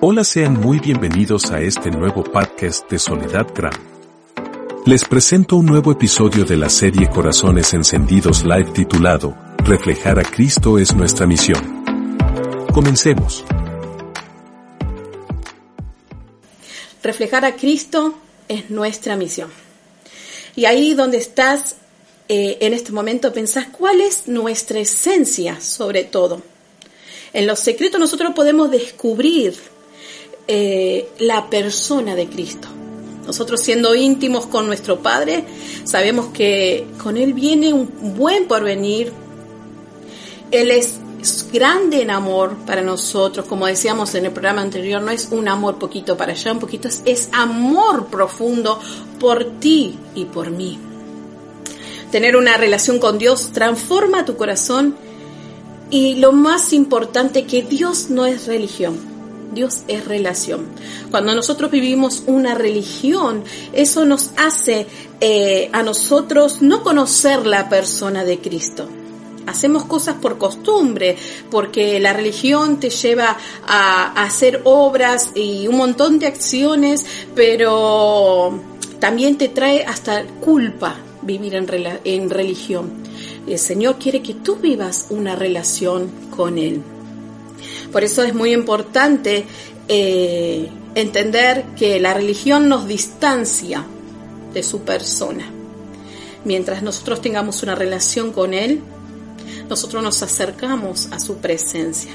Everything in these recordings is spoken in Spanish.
Hola, sean muy bienvenidos a este nuevo podcast de Soledad Gram. Les presento un nuevo episodio de la serie Corazones Encendidos Live titulado Reflejar a Cristo es nuestra misión. Comencemos. Reflejar a Cristo es nuestra misión. Y ahí donde estás eh, en este momento pensás cuál es nuestra esencia sobre todo. En los secretos nosotros podemos descubrir eh, la persona de Cristo. Nosotros siendo íntimos con nuestro Padre, sabemos que con Él viene un buen porvenir. Él es grande en amor para nosotros, como decíamos en el programa anterior, no es un amor poquito para allá, un poquito, es, amor profundo por ti y por mí. Tener una relación con Dios transforma tu corazón y lo más importante que Dios no es religión. Dios es relación. Cuando nosotros vivimos una religión, eso nos hace eh, a nosotros no conocer la persona de Cristo. Hacemos cosas por costumbre, porque la religión te lleva a, hacer obras y un montón de acciones, pero también te trae hasta culpa vivir en, en religión. El Señor quiere que tú vivas una relación con Él. Por eso es muy importante eh, entender que la religión nos distancia de su persona. Mientras nosotros tengamos una relación con Él, nosotros nos acercamos a su presencia.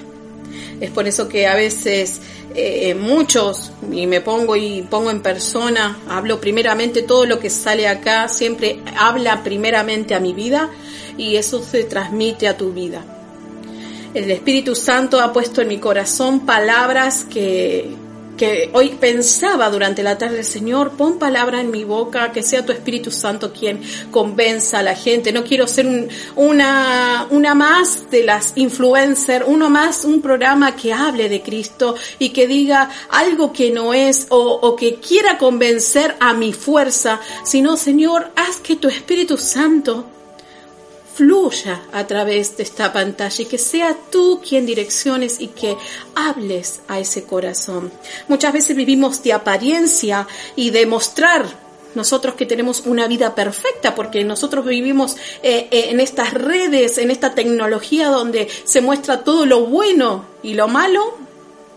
Es por eso que a veces eh, muchos, y me pongo y pongo en persona, hablo primeramente todo lo que sale acá, siempre habla primeramente a mi vida y eso se transmite a tu vida. El Espíritu Santo ha puesto en mi corazón palabras que, que hoy pensaba durante la tarde, Señor, pon palabra en mi boca, que sea tu Espíritu Santo quien convenza a la gente. No quiero ser una, una más de las influencers, uno más, un programa que hable de Cristo y que diga algo que no es o, o que quiera convencer a mi fuerza, sino, Señor, haz que tu Espíritu Santo fluya a través de esta pantalla y que sea tú quien direcciones y que hables a ese corazón. Muchas veces vivimos de apariencia y de mostrar nosotros que tenemos una vida perfecta, porque nosotros vivimos eh, eh, en estas redes, en esta tecnología donde se muestra todo lo bueno y lo malo,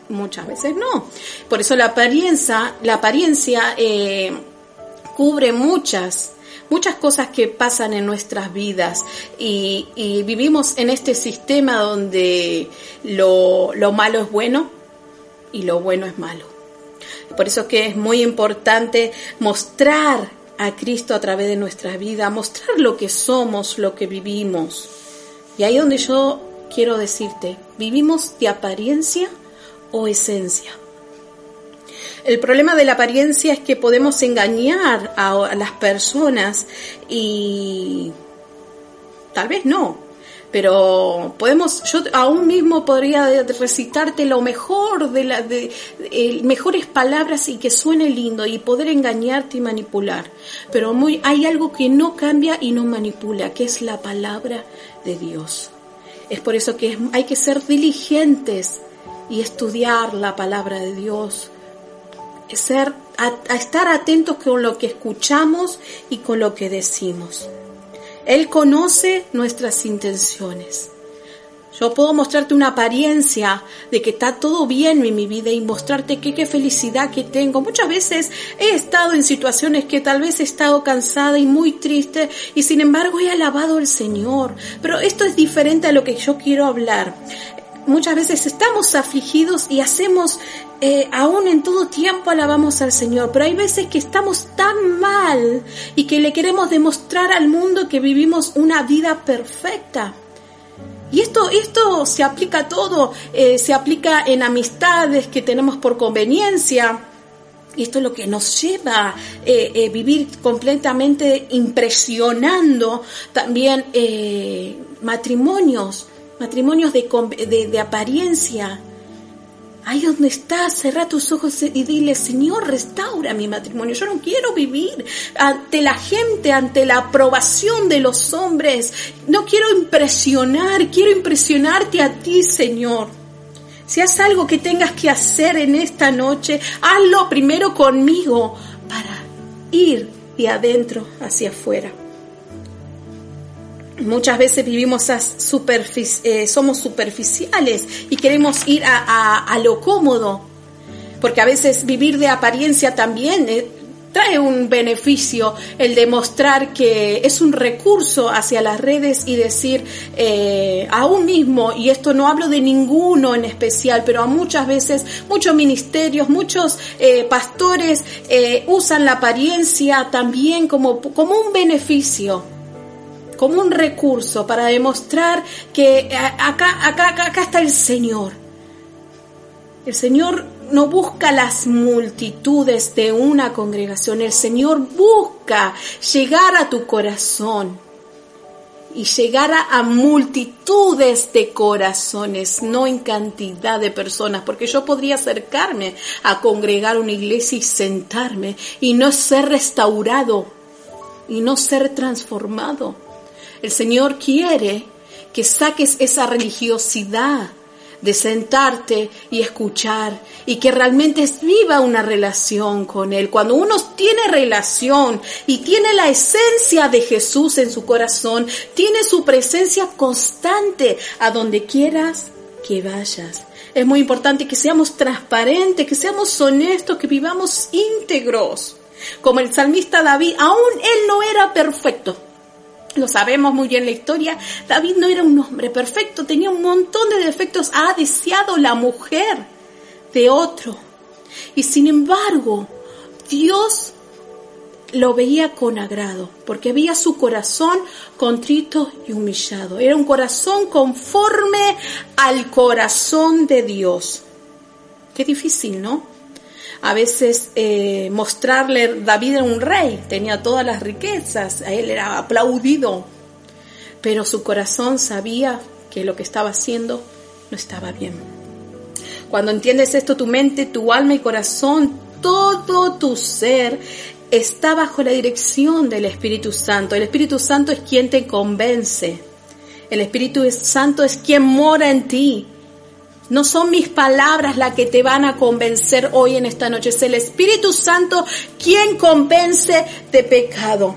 muchas veces no. Por eso la apariencia, la apariencia eh, cubre muchas muchas cosas que pasan en nuestras vidas y, vivimos en este sistema donde lo, lo malo es bueno y lo bueno es malo. Por eso que es muy importante mostrar a Cristo a través de nuestra vida, mostrar lo que somos, lo que vivimos. Y ahí donde yo quiero decirte, ¿vivimos de apariencia o esencia? El problema de la apariencia es que podemos engañar a, las personas y tal vez no, pero podemos, yo aún mismo podría recitarte lo mejor de las de, mejores palabras y que suene lindo y poder engañarte y manipular. Pero hay algo que no cambia y no manipula, que es la palabra de Dios. Es por eso que hay que ser diligentes y estudiar la palabra de Dios, ser, a, estar atentos con lo que escuchamos y con lo que decimos. Él conoce nuestras intenciones. Yo puedo mostrarte una apariencia de que está todo bien en mi vida y mostrarte qué, qué felicidad que tengo. Muchas veces he estado en situaciones que tal vez he estado cansada y muy triste y sin embargo he alabado al Señor. Pero esto es diferente a lo que yo quiero hablar muchas veces estamos afligidos y hacemos, eh, aún en todo tiempo alabamos al Señor, pero hay veces que estamos tan mal y que le queremos demostrar al mundo que vivimos una vida perfecta. Y esto, esto se aplica a todo, eh, se aplica en amistades que tenemos por conveniencia. Y esto es lo que nos lleva a eh, vivir completamente impresionando también matrimonios matrimonios de, de, apariencia. Ahí donde estás, cerra tus ojos y dile, Señor, restaura mi matrimonio. Yo no quiero vivir ante la gente, ante la aprobación de los hombres. No quiero impresionar, quiero impresionarte a ti, Señor. Si es algo que tengas que hacer en esta noche, hazlo primero conmigo para ir de adentro hacia afuera. Muchas veces vivimos a eh, somos superficiales y queremos ir a, lo cómodo, porque a veces vivir de apariencia también eh, trae un beneficio el demostrar que es un recurso hacia las redes y decir eh, a un mismo, y esto no hablo de ninguno en especial, pero a muchas veces muchos ministerios, muchos eh, pastores eh, usan la apariencia también como, como un beneficio como un recurso para demostrar que acá, acá, acá, acá está el Señor. El Señor no busca las multitudes de una congregación, el Señor busca llegar a tu corazón y llegar a, multitudes de corazones, no en cantidad de personas, porque yo podría acercarme a congregar una iglesia y sentarme y no ser restaurado y no ser transformado. El Señor quiere que saques esa religiosidad de sentarte y escuchar y que realmente viva una relación con Él. Cuando uno tiene relación y tiene la esencia de Jesús en su corazón, tiene su presencia constante a donde quieras que vayas. Es muy importante que seamos transparentes, que seamos honestos, que vivamos íntegros. Como el salmista David, aún él no era perfecto, lo sabemos muy bien la historia, David no era un hombre perfecto, tenía un montón de defectos, ha deseado la mujer de otro. Y sin embargo, Dios lo veía con agrado, porque veía su corazón contrito y humillado. Era un corazón conforme al corazón de Dios. Qué difícil, ¿no? A veces eh, mostrarle David era un rey, tenía todas las riquezas, a él era aplaudido, pero su corazón sabía que lo que estaba haciendo no estaba bien. Cuando entiendes esto, tu mente, tu alma y corazón, todo tu ser está bajo la dirección del Espíritu Santo. El Espíritu Santo es quien te convence. El Espíritu Santo es quien mora en ti. No son mis palabras las que te van a convencer hoy en esta noche. Es el Espíritu Santo quien convence de pecado.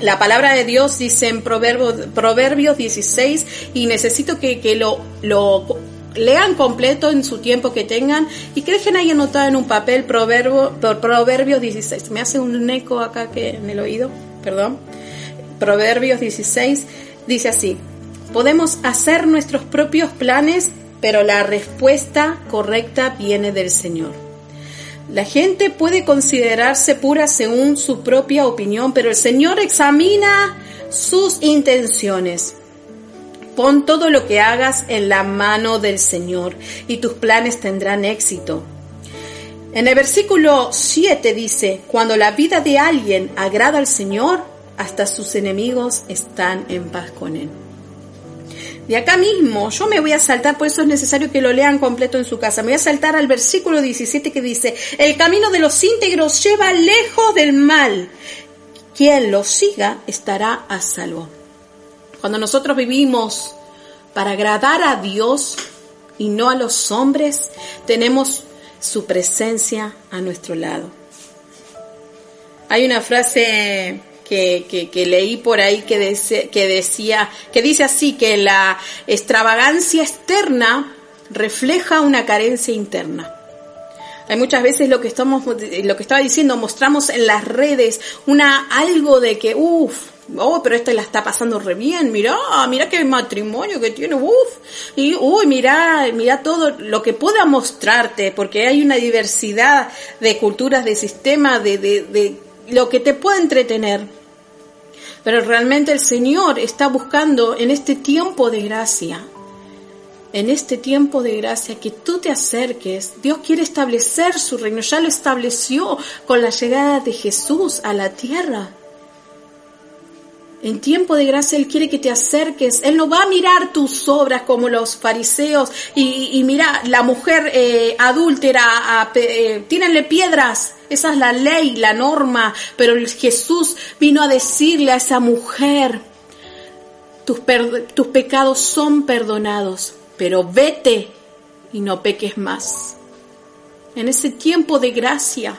La palabra de Dios dice en Proverbios, 16 y necesito que, lo, lo lean completo en su tiempo que tengan y que dejen ahí anotado en un papel Proverbio, Proverbios 16. Me hace un eco acá que en el oído, perdón. Proverbios 16 dice así, podemos hacer nuestros propios planes pero la respuesta correcta viene del Señor. La gente puede considerarse pura según su propia opinión, pero el Señor examina sus intenciones. Pon todo lo que hagas en la mano del Señor y tus planes tendrán éxito. En el versículo 7 dice, cuando la vida de alguien agrada al Señor, hasta sus enemigos están en paz con él. De acá mismo, yo me voy a saltar, por eso es necesario que lo lean completo en su casa. Me voy a saltar al versículo 17 que dice, el camino de los íntegros lleva lejos del mal. Quien lo siga estará a salvo. Cuando nosotros vivimos para agradar a Dios y no a los hombres, tenemos su presencia a nuestro lado. Hay una frase que, leí por ahí que, que decía, que dice así, que la extravagancia externa refleja una carencia interna. Hay muchas veces lo que estamos, lo que estaba diciendo, mostramos en las redes una algo de que, uff, oh, pero esta la está pasando re bien, mirá, mirá qué matrimonio que tiene, uff, y uy, mirá, mirá todo lo que pueda mostrarte, porque hay una diversidad de culturas, de sistemas, de, de, de lo que te puede entretener. Pero realmente el Señor está buscando en este tiempo de gracia, en este tiempo de gracia, que tú te acerques. Dios quiere establecer su reino, ya lo estableció con la llegada de Jesús a la tierra. En tiempo de gracia Él quiere que te acerques. Él no va a mirar tus obras como los fariseos y, mira, la mujer eh, adúltera, eh, tírenle piedras. Esa es la ley, la norma. Pero Jesús vino a decirle a esa mujer, tus, tus pecados son perdonados, pero vete y no peques más. En ese tiempo de gracia,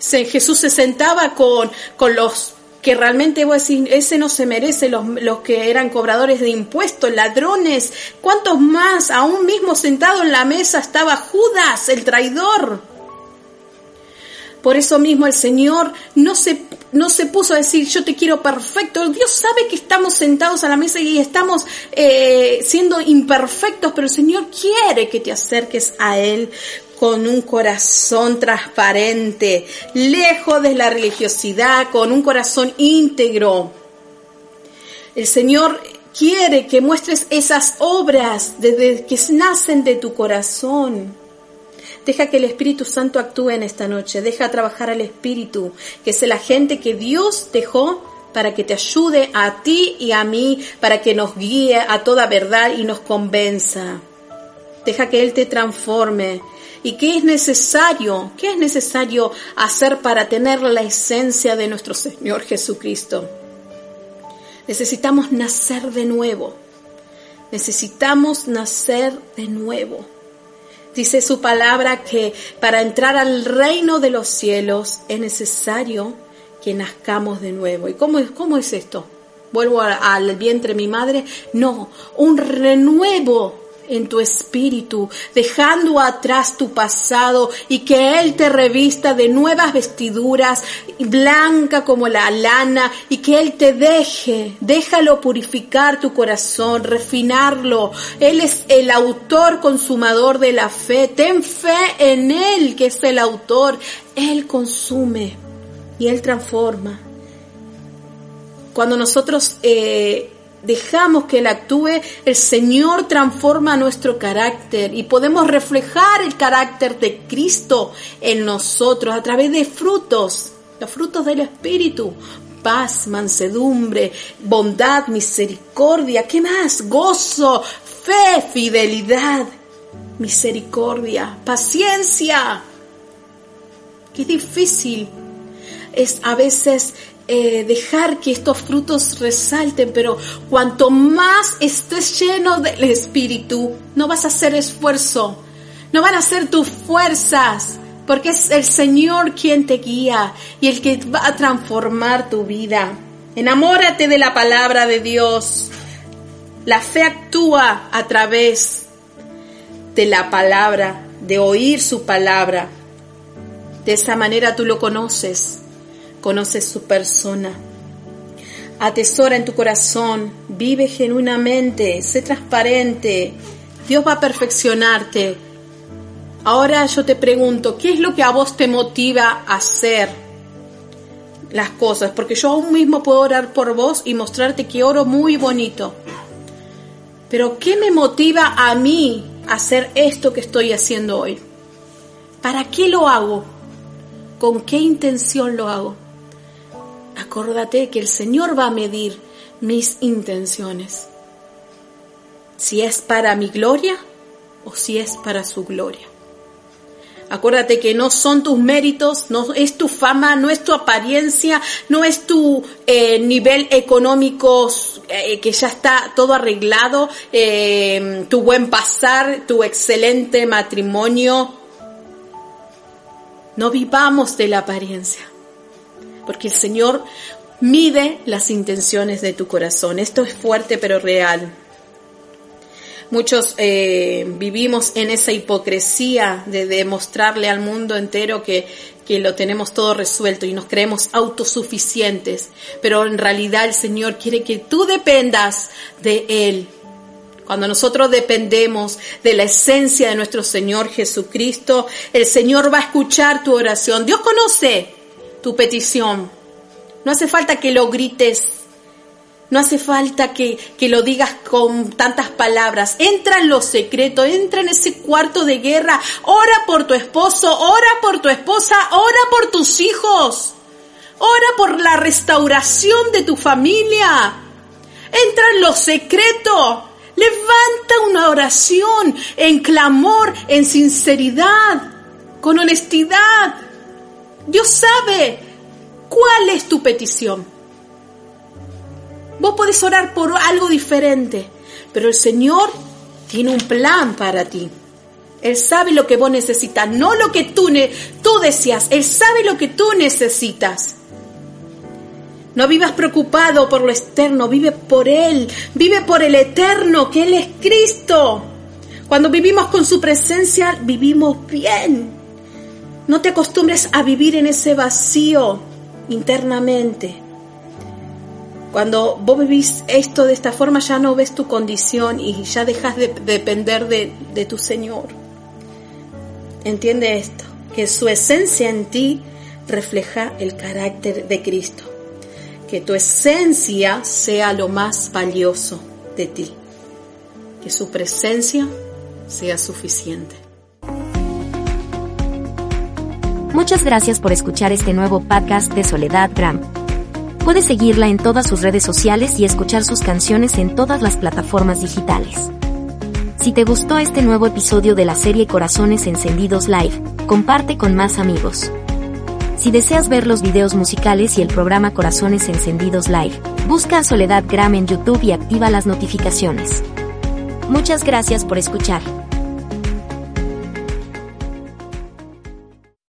Jesús se sentaba con, con los que realmente voy a decir, ese no se merece, los, los, que eran cobradores de impuestos, ladrones, ¿cuántos más? Aún mismo sentado en la mesa estaba Judas, el traidor. Por eso mismo el Señor no se, no se puso a decir yo te quiero perfecto. Dios sabe que estamos sentados a la mesa y estamos eh, siendo imperfectos, pero el Señor quiere que te acerques a Él con un corazón transparente, lejos de la religiosidad, con un corazón íntegro. El Señor quiere que muestres esas obras desde que nacen de tu corazón. Deja que el Espíritu Santo actúe en esta noche. Deja trabajar al Espíritu, que es la gente que Dios dejó para que te ayude a ti y a mí, para que nos guíe a toda verdad y nos convenza. Deja que Él te transforme. ¿Y qué es necesario? ¿Qué es necesario hacer para tener la esencia de nuestro Señor Jesucristo? Necesitamos nacer de nuevo. Necesitamos nacer de nuevo. Dice su palabra que para entrar al reino de los cielos es necesario que nazcamos de nuevo. ¿Y cómo es, cómo es esto? ¿Vuelvo al vientre de mi madre? No, un renuevo en tu espíritu, dejando atrás tu pasado y que Él te revista de nuevas vestiduras, blanca como la lana, y que Él te deje, déjalo purificar tu corazón, refinarlo. Él es el autor consumador de la fe. Ten fe en Él, que es el autor. Él consume y Él transforma. Cuando nosotros eh, dejamos que Él actúe, el Señor transforma nuestro carácter y podemos reflejar el carácter de Cristo en nosotros a través de frutos, los frutos del Espíritu. Paz, mansedumbre, bondad, misericordia, ¿qué más? Gozo, fe, fidelidad, misericordia, paciencia. Qué difícil es a veces eh, dejar que estos frutos resalten, pero cuanto más estés lleno del Espíritu, no vas a hacer esfuerzo, no van a ser tus fuerzas, porque es el Señor quien te guía y el que va a transformar tu vida. Enamórate de la palabra de Dios. La fe actúa a través de la palabra, de oír su palabra. De esa manera tú lo conoces conoces su persona. Atesora en tu corazón, vive genuinamente, sé transparente. Dios va a perfeccionarte. Ahora yo te pregunto, ¿qué es lo que a vos te motiva a hacer las cosas? Porque yo aún mismo puedo orar por vos y mostrarte que oro muy bonito. Pero ¿qué me motiva a mí a hacer esto que estoy haciendo hoy? ¿Para qué lo hago? ¿Con qué intención lo hago? Acórdate que el Señor va a medir mis intenciones. Si es para mi gloria o si es para su gloria. Acuérdate que no son tus méritos, no es tu fama, no es tu apariencia, no es tu eh, nivel económico eh, que ya está todo arreglado, eh, tu buen pasar, tu excelente matrimonio. No vivamos de la apariencia porque el Señor mide las intenciones de tu corazón. Esto es fuerte pero real. Muchos eh, vivimos en esa hipocresía de demostrarle al mundo entero que, que lo tenemos todo resuelto y nos creemos autosuficientes, pero en realidad el Señor quiere que tú dependas de Él. Cuando nosotros dependemos de la esencia de nuestro Señor Jesucristo, el Señor va a escuchar tu oración. Dios conoce tu petición. No hace falta que lo grites, no hace falta que, que, lo digas con tantas palabras. Entra en lo secreto, entra en ese cuarto de guerra. Ora por tu esposo, ora por tu esposa, ora por tus hijos. Ora por la restauración de tu familia. Entra en lo secreto. Levanta una oración en clamor, en sinceridad, con honestidad. Dios sabe cuál es tu petición. Vos podés orar por algo diferente, pero el Señor tiene un plan para ti. Él sabe lo que vos necesitas, no lo que tú, tú deseas. Él sabe lo que tú necesitas. No vivas preocupado por lo externo, vive por Él, vive por el eterno, que Él es Cristo. Cuando vivimos con su presencia, vivimos bien. No te acostumbres a vivir en ese vacío internamente. Cuando vos vivís esto de esta forma, ya no ves tu condición y ya dejas de depender de, de tu Señor. Entiende esto, que su esencia en ti refleja el carácter de Cristo. Que tu esencia sea lo más valioso de ti. Que su presencia sea suficiente. Muchas gracias por escuchar este nuevo podcast de Soledad Gram. Puedes seguirla en todas sus redes sociales y escuchar sus canciones en todas las plataformas digitales. Si te gustó este nuevo episodio de la serie Corazones Encendidos Live, comparte con más amigos. Si deseas ver los videos musicales y el programa Corazones Encendidos Live, busca a Soledad Gram en YouTube y activa las notificaciones. Muchas gracias por escuchar.